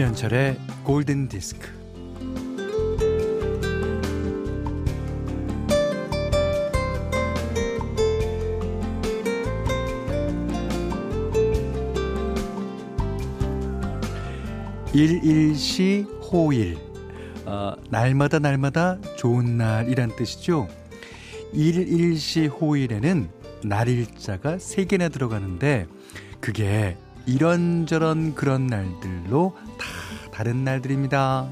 김현철의 골든 디스크. 일일시 호일. 어, 날마다 날마다 좋은 날이란 뜻이죠. 일일시 호일에는 날일자가 세 개나 들어가는데 그게 이런저런 그런 날들로 다 다른 날들입니다.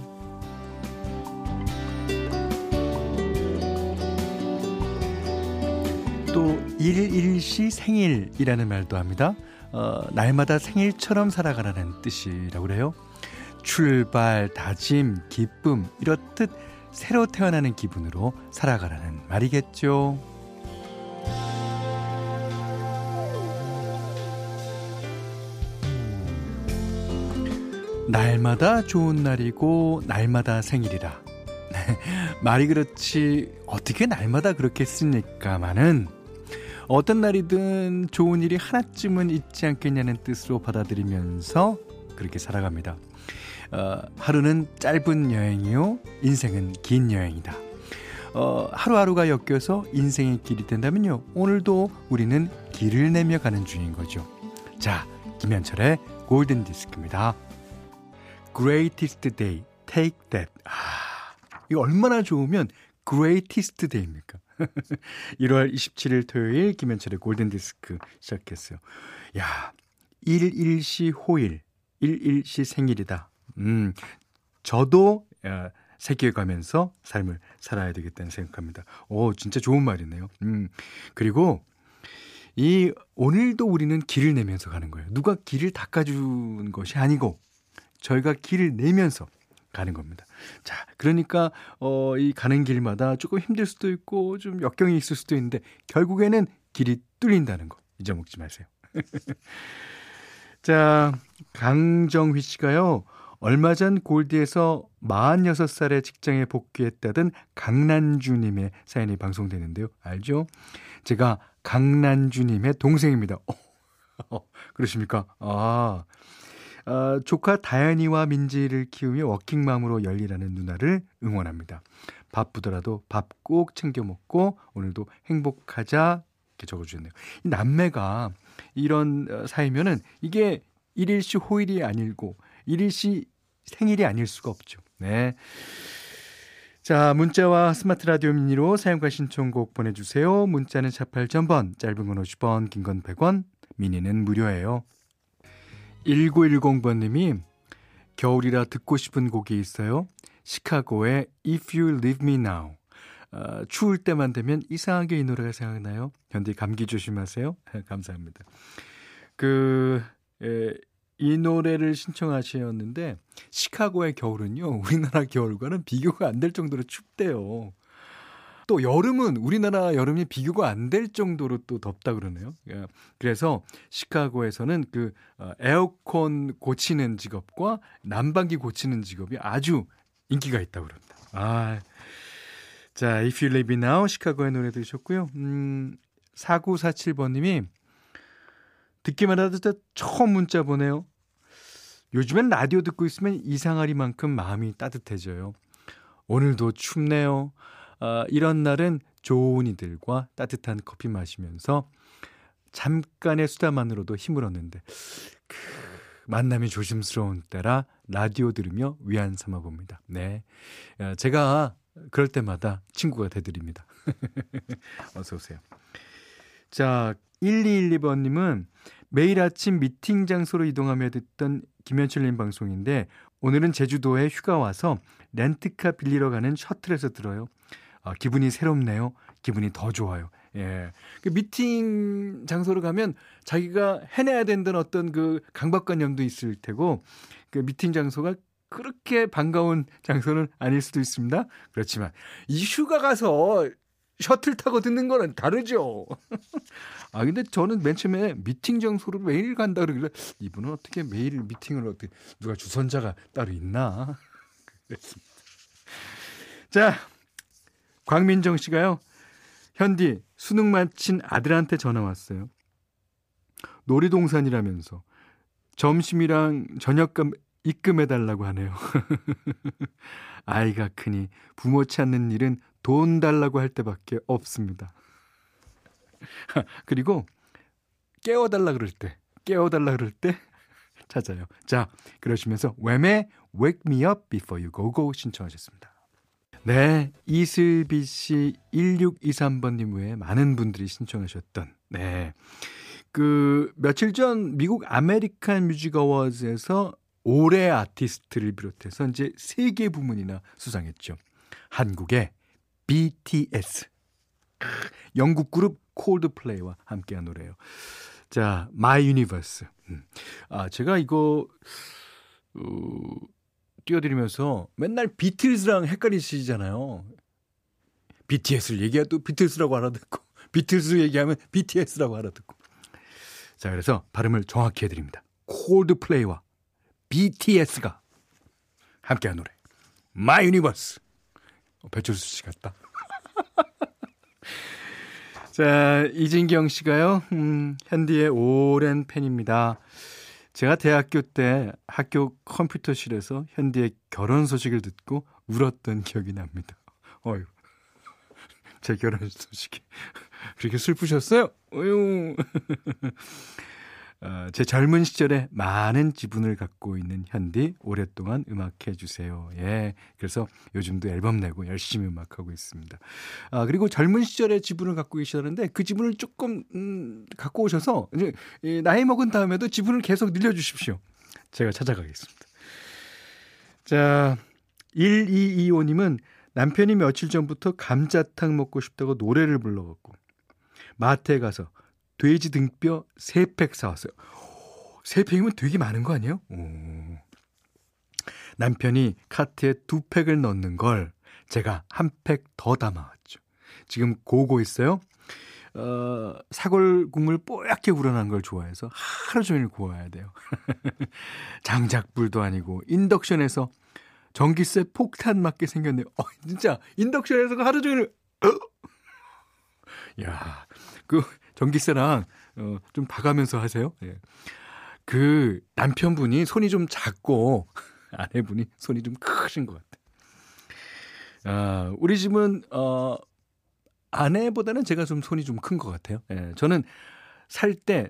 또 일일시 생일이라는 말도 합니다. 어, 날마다 생일처럼 살아가라는 뜻이라고 그래요. 출발, 다짐, 기쁨 이렇듯 새로 태어나는 기분으로 살아가라는 말이겠죠. 날마다 좋은 날이고 날마다 생일이라. 말이 그렇지 어떻게 날마다 그렇게 쓰니까마는 어떤 날이든 좋은 일이 하나쯤은 있지 않겠냐는 뜻으로 받아들이면서 그렇게 살아갑니다. 어, 하루는 짧은 여행이요, 인생은 긴 여행이다. 어, 하루하루가 엮여서 인생의 길이 된다면요, 오늘도 우리는 길을 내며 가는 중인 거죠. 자, 김현철의 골든 디스크입니다. Greatest Day, Take That. 아, 이거 얼마나 좋으면 Greatest Day입니까? 1월 27일 토요일 김현철의 골든 디스크 시작했어요. 야, 1일시 호일, 1일시 생일이다. 음, 저도 야, 세계 가면서 삶을 살아야 되겠다는 생각합니다. 오, 진짜 좋은 말이네요. 음, 그리고 이 오늘도 우리는 길을 내면서 가는 거예요. 누가 길을 닦아준 것이 아니고 저희가 길을 내면서 가는 겁니다. 자, 그러니까 어, 이 가는 길마다 조금 힘들 수도 있고 좀 역경이 있을 수도 있는데 결국에는 길이 뚫린다는 거 잊어먹지 마세요. 자, 강정휘 씨가요. 얼마 전 골디에서 46살의 직장에 복귀했다던 강난주님의 사연이 방송되는데요. 알죠? 제가 강난주님의 동생입니다. 어, 그러십니까? 아, 어, 조카 다현이와 민지를 키우며 워킹맘으로 열리라는 누나를 응원합니다. 바쁘더라도 밥 꼭 챙겨 먹고 오늘도 행복하자 이렇게 적어주셨네요. 이 남매가 이런 어, 사이면은 이게 일일시 호일이 아니고 일일시 생일이 아닐 수가 없죠. 네. 자, 문자와 스마트 라디오 미니로 사용과 신청곡 보내주세요. 문자는 48,000번, 짧은 건 50원, 긴 건 100원, 미니는 무료예요. 1910번님이 겨울이라 듣고 싶은 곡이 있어요. 시카고의 If You Leave Me Now. 어, 추울 때만 되면 이상하게 이 노래가 생각나요. 현디 감기 조심하세요. 감사합니다. 그, 에, 이 노래를 신청하셨는데 시카고의 겨울은요 우리나라 겨울과는 비교가 안 될 정도로 춥대요. 또 여름은 우리나라 여름이 비교가 안 될 정도로 또 덥다 그러네요. 예. 그래서 시카고에서는 그 어, 에어컨 고치는 직업과 난방기 고치는 직업이 아주 인기가 있다고 그럽니다. 아. 자, If You Me Now 시카고의 노래 들으셨고요. 음, 4947번 님이 듣기만 해도 처음 문자 보내요. 요즘엔 라디오 듣고 있으면 이상하리만큼 마음이 따뜻해져요. 오늘도 춥네요. 어, 이런 날은 좋은 이들과 따뜻한 커피 마시면서 잠깐의 수다만으로도 힘을 얻는데 그 만남이 조심스러운 때라 라디오 들으며 위안 삼아 봅니다. 네. 어, 제가 그럴 때마다 친구가 되드립니다. 어서 오세요. 자, 1212번님은 매일 아침 미팅 장소로 이동하며 듣던 김현철님 방송인데 오늘은 제주도에 휴가 와서 렌트카 빌리러 가는 셔틀에서 들어요. 아, 기분이 새롭네요. 기분이 더 좋아요. 예. 그 미팅 장소로 가면 자기가 해내야 된다는 어떤 그 강박관념도 있을 테고 그 미팅 장소가 그렇게 반가운 장소는 아닐 수도 있습니다. 그렇지만 이 휴가 가서 셔틀 타고 듣는 거는 다르죠. 아 근데 저는 맨 처음에 미팅 장소로 매일 간다 그러길래 이분은 어떻게 매일 미팅을 어떻게 누가 주선자가 따로 있나 그랬습니다. 자 광민정 씨가요. 현디 수능 마친 아들한테 전화 왔어요. 놀이동산이라면서 점심이랑 저녁값 입금해 달라고 하네요. 아이가 크니 부모 찾는 일은 돈 달라고 할 때밖에 없습니다. 그리고 깨워달라 그럴 때, 깨워달라 그럴 때 찾아요. 자, 그러시면서 웸의 Wake Me Up Before You Go Go 신청하셨습니다. 네, 이슬비 씨 1623번님 외에 많은 분들이 신청하셨던 네. 그 며칠 전 미국 아메리칸 뮤직 어워즈에서 올해 아티스트를 비롯해서 이제 세 개 부문이나 수상했죠. 한국의 BTS. 영국 그룹 콜드플레이와 함께한 노래예요. 자, My Universe. 음. 아, 제가 이거 어, 띄워드리면서 맨날 비틀즈랑 헷갈리시잖아요. BTS를 얘기해도 비틀즈라고 알아듣고 비틀즈 얘기하면 BTS라고 알아듣고. 자, 그래서 발음을 정확히 해드립니다. 콜드플레이와 BTS가 함께한 노래. My Universe. 어, 배철수 씨 같다. 자, 이진경 씨가요, 음, 현디의 오랜 팬입니다. 제가 대학교 때 학교 컴퓨터실에서 현디의 결혼 소식을 듣고 울었던 기억이 납니다. 어휴. 제 결혼 소식이 그렇게 슬프셨어요? 어휴. 어, 제 젊은 시절에 많은 지분을 갖고 있는 현디 오랫동안 음악해 주세요. 예. 그래서 요즘도 앨범 내고 열심히 음악하고 있습니다. 아, 그리고 젊은 시절에 지분을 갖고 계시다는데 그 지분을 조금 음, 갖고 오셔서 이제 이, 나이 먹은 다음에도 지분을 계속 늘려 주십시오. 제가 찾아가겠습니다. 자, 1225님은 남편이 며칠 전부터 감자탕 먹고 싶다고 노래를 불러갖고 마트에 가서 돼지 등뼈 3팩 사왔어요. 3팩이면 되게 많은 거 아니에요? 오. 남편이 카트에 2팩을 넣는 걸 제가 한 팩 더 담아왔죠. 지금 고고 있어요. 어, 사골 국물 뽀얗게 우러난 걸 좋아해서 하루 종일 구워야 돼요. 장작불도 아니고 인덕션에서 전기세 폭탄 맞게 생겼네요. 어, 진짜 인덕션에서 하루 종일 어? 야, 그 전기세랑 어, 좀 봐가면서 하세요. 예. 그 남편분이 손이 좀 작고 아내분이 손이 좀 크신 것 같아요. 아, 우리 집은 어 아내보다는 제가 좀 손이 좀 큰 것 같아요. 예, 저는 살 때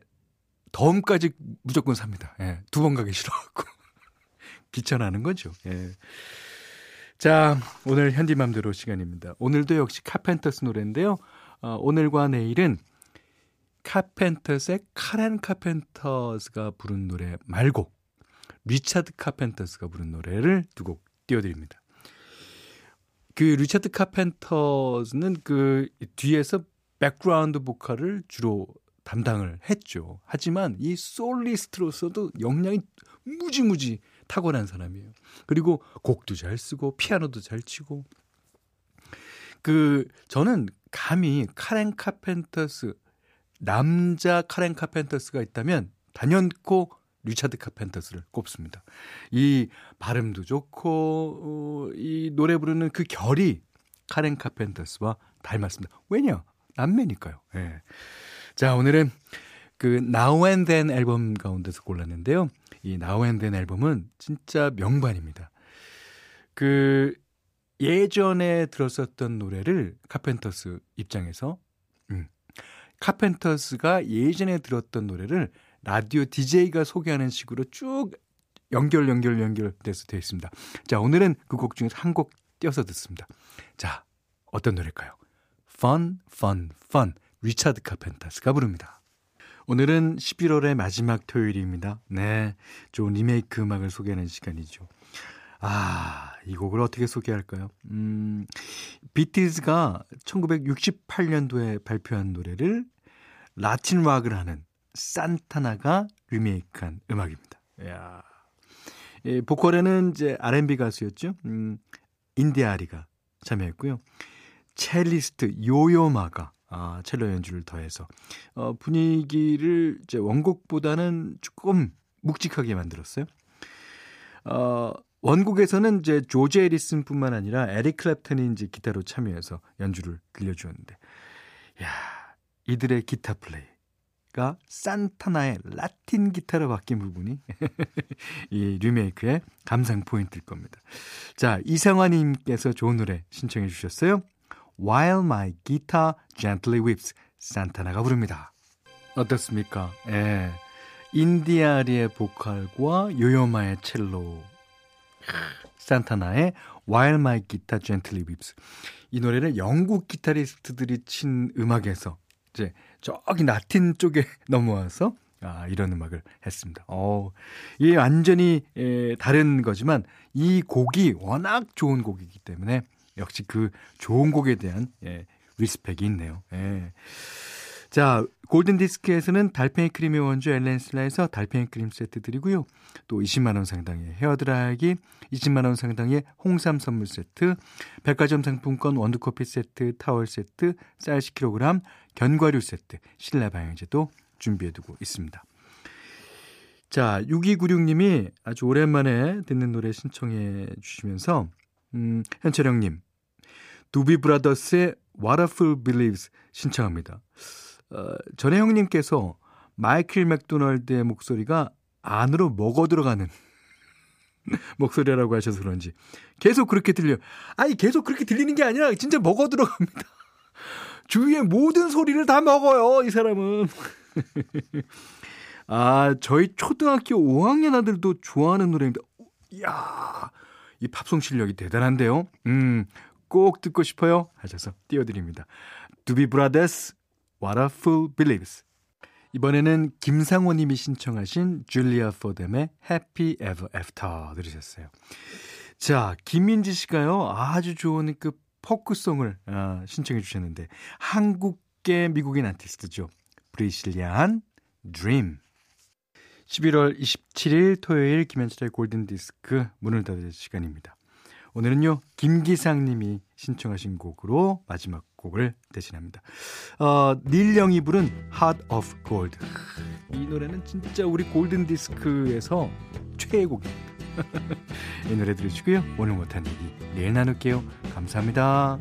덤까지 무조건 삽니다. 예, 두 번 가기 싫어갖고 귀찮아하는 거죠. 예. 자, 오늘 현디맘대로 시간입니다. 오늘도 역시 카펜터스 노래인데요. 어, 오늘과 내일은 카펜터스의 카렌 카펜터스가 부른 노래 말고 리차드 카펜터스가 부른 노래를 두 곡 띄워드립니다. 그 리차드 카펜터스는 그 뒤에서 백그라운드 보컬을 주로 담당을 했죠. 하지만 이 솔리스트로서도 역량이 무지무지 탁월한 사람이에요. 그리고 곡도 잘 쓰고 피아노도 잘 치고 그 저는 감히 카렌 카펜터스 남자 카렌 카펜터스가 있다면 단연코 리차드 카펜터스를 꼽습니다. 이 발음도 좋고 어, 이 노래 부르는 그 결이 카렌 카펜터스와 닮았습니다. 왜냐? 남매니까요. 예. 자, 오늘은 그 Now and Then 앨범 가운데서 골랐는데요. 이 Now and Then 앨범은 진짜 명반입니다. 그 예전에 들었었던 노래를 카펜터스 입장에서 음, 카펜터스가 예전에 들었던 노래를 라디오 DJ가 소개하는 식으로 쭉 연결 연결 연결돼서 되어 있습니다. 자, 오늘은 그 곡 중에서 한 곡 띄어서 듣습니다. 자, 어떤 노래일까요? Fun, Fun, Fun. 리차드 카펜터스가 부릅니다. 오늘은 11월의 마지막 토요일입니다. 네. 좋은 리메이크 음악을 소개하는 시간이죠. 아, 이 곡을 어떻게 소개할까요? 음, 비틀즈가 1968년도에 발표한 노래를 라틴 락을 하는 산타나가 리메이크한 음악입니다. 야. 예, 보컬에는 이제 R&B 가수였죠. 음, 인디아리가 참여했고요. 첼리스트 요요마가 아, 첼로 연주를 더해서 어, 분위기를 이제 원곡보다는 조금 묵직하게 만들었어요. 어, 원곡에서는 이제 조지 에리슨뿐만 아니라 에릭 클랩턴이 이제 기타로 참여해서 연주를 들려주었는데, 야 이들의 기타 플레이 가 산타나의 라틴 기타로 바뀐 부분이 이 리메이크의 감상 포인트일 겁니다. 자, 이상화님께서 좋은 노래 신청해 주셨어요. While My Guitar Gently Weeps 산타나가 부릅니다. 어떻습니까? 예. 인디아리의 보컬과 요요마의 첼로 산타나의 While My Guitar Gently Weeps 이 노래를 영국 기타리스트들이 친 음악에서 이제 저기 라틴 쪽에 넘어와서 아, 이런 음악을 했습니다. 어, 이게 완전히 에, 다른 거지만 이 곡이 워낙 좋은 곡이기 때문에 역시 그 좋은 곡에 대한 예, respect이 있네요. 예. 자, 골든 디스크에서는 달팽이 크림의 원조 엘렌실라에서 달팽이 크림 세트 드리고요. 또 20만 원 상당의 헤어드라이기, 20만 원 상당의 홍삼 선물 세트, 백화점 상품권 원두 커피 세트, 타월 세트, 쌀 10kg, 견과류 세트, 실내 방향제도 준비해 두고 있습니다. 자, 6296님이 아주 오랜만에 듣는 노래 신청해 주시면서, 음, 현철형님, 두비 브라더스의 What a Fool Believes 신청합니다. 어, 전에 형님께서 마이클 맥도날드의 목소리가 안으로 먹어 들어가는 목소리라고 하셔서 그런지 계속 그렇게 들려. 아니 계속 그렇게 들리는 게 아니라 진짜 먹어 들어갑니다. 주위의 모든 소리를 다 먹어요, 이 사람은. 아, 저희 초등학교 5학년 아들도 좋아하는 노래입니다. 이야, 이 팝송 실력이 대단한데요. 음, 꼭 듣고 싶어요. 하셔서 띄워드립니다. 두비 브라더스, What a Fool Believes. 이번에는 김상호 님이 신청하신 줄리아 포뎀의 Happy Ever After 들으셨어요. 자, 김민지 씨가요, 아주 좋은 그 포크송을 아, 신청해 주셨는데, 한국계 미국인 아티스트죠. 브리실리안 Dream. 11월 27일 토요일 김현철의 골든디스크 문을 닫을 시간입니다. 오늘은요, 김기상 님이 신청하신 곡으로 마지막 곡을 대신합니다. 어, 닐 영이 부른 Heart of Gold. 이 노래는 진짜 우리 골든 디스크에서 최애곡입니다. 이 노래 들으시고요. 오늘 못한 얘기 내일 나눌게요. 감사합니다.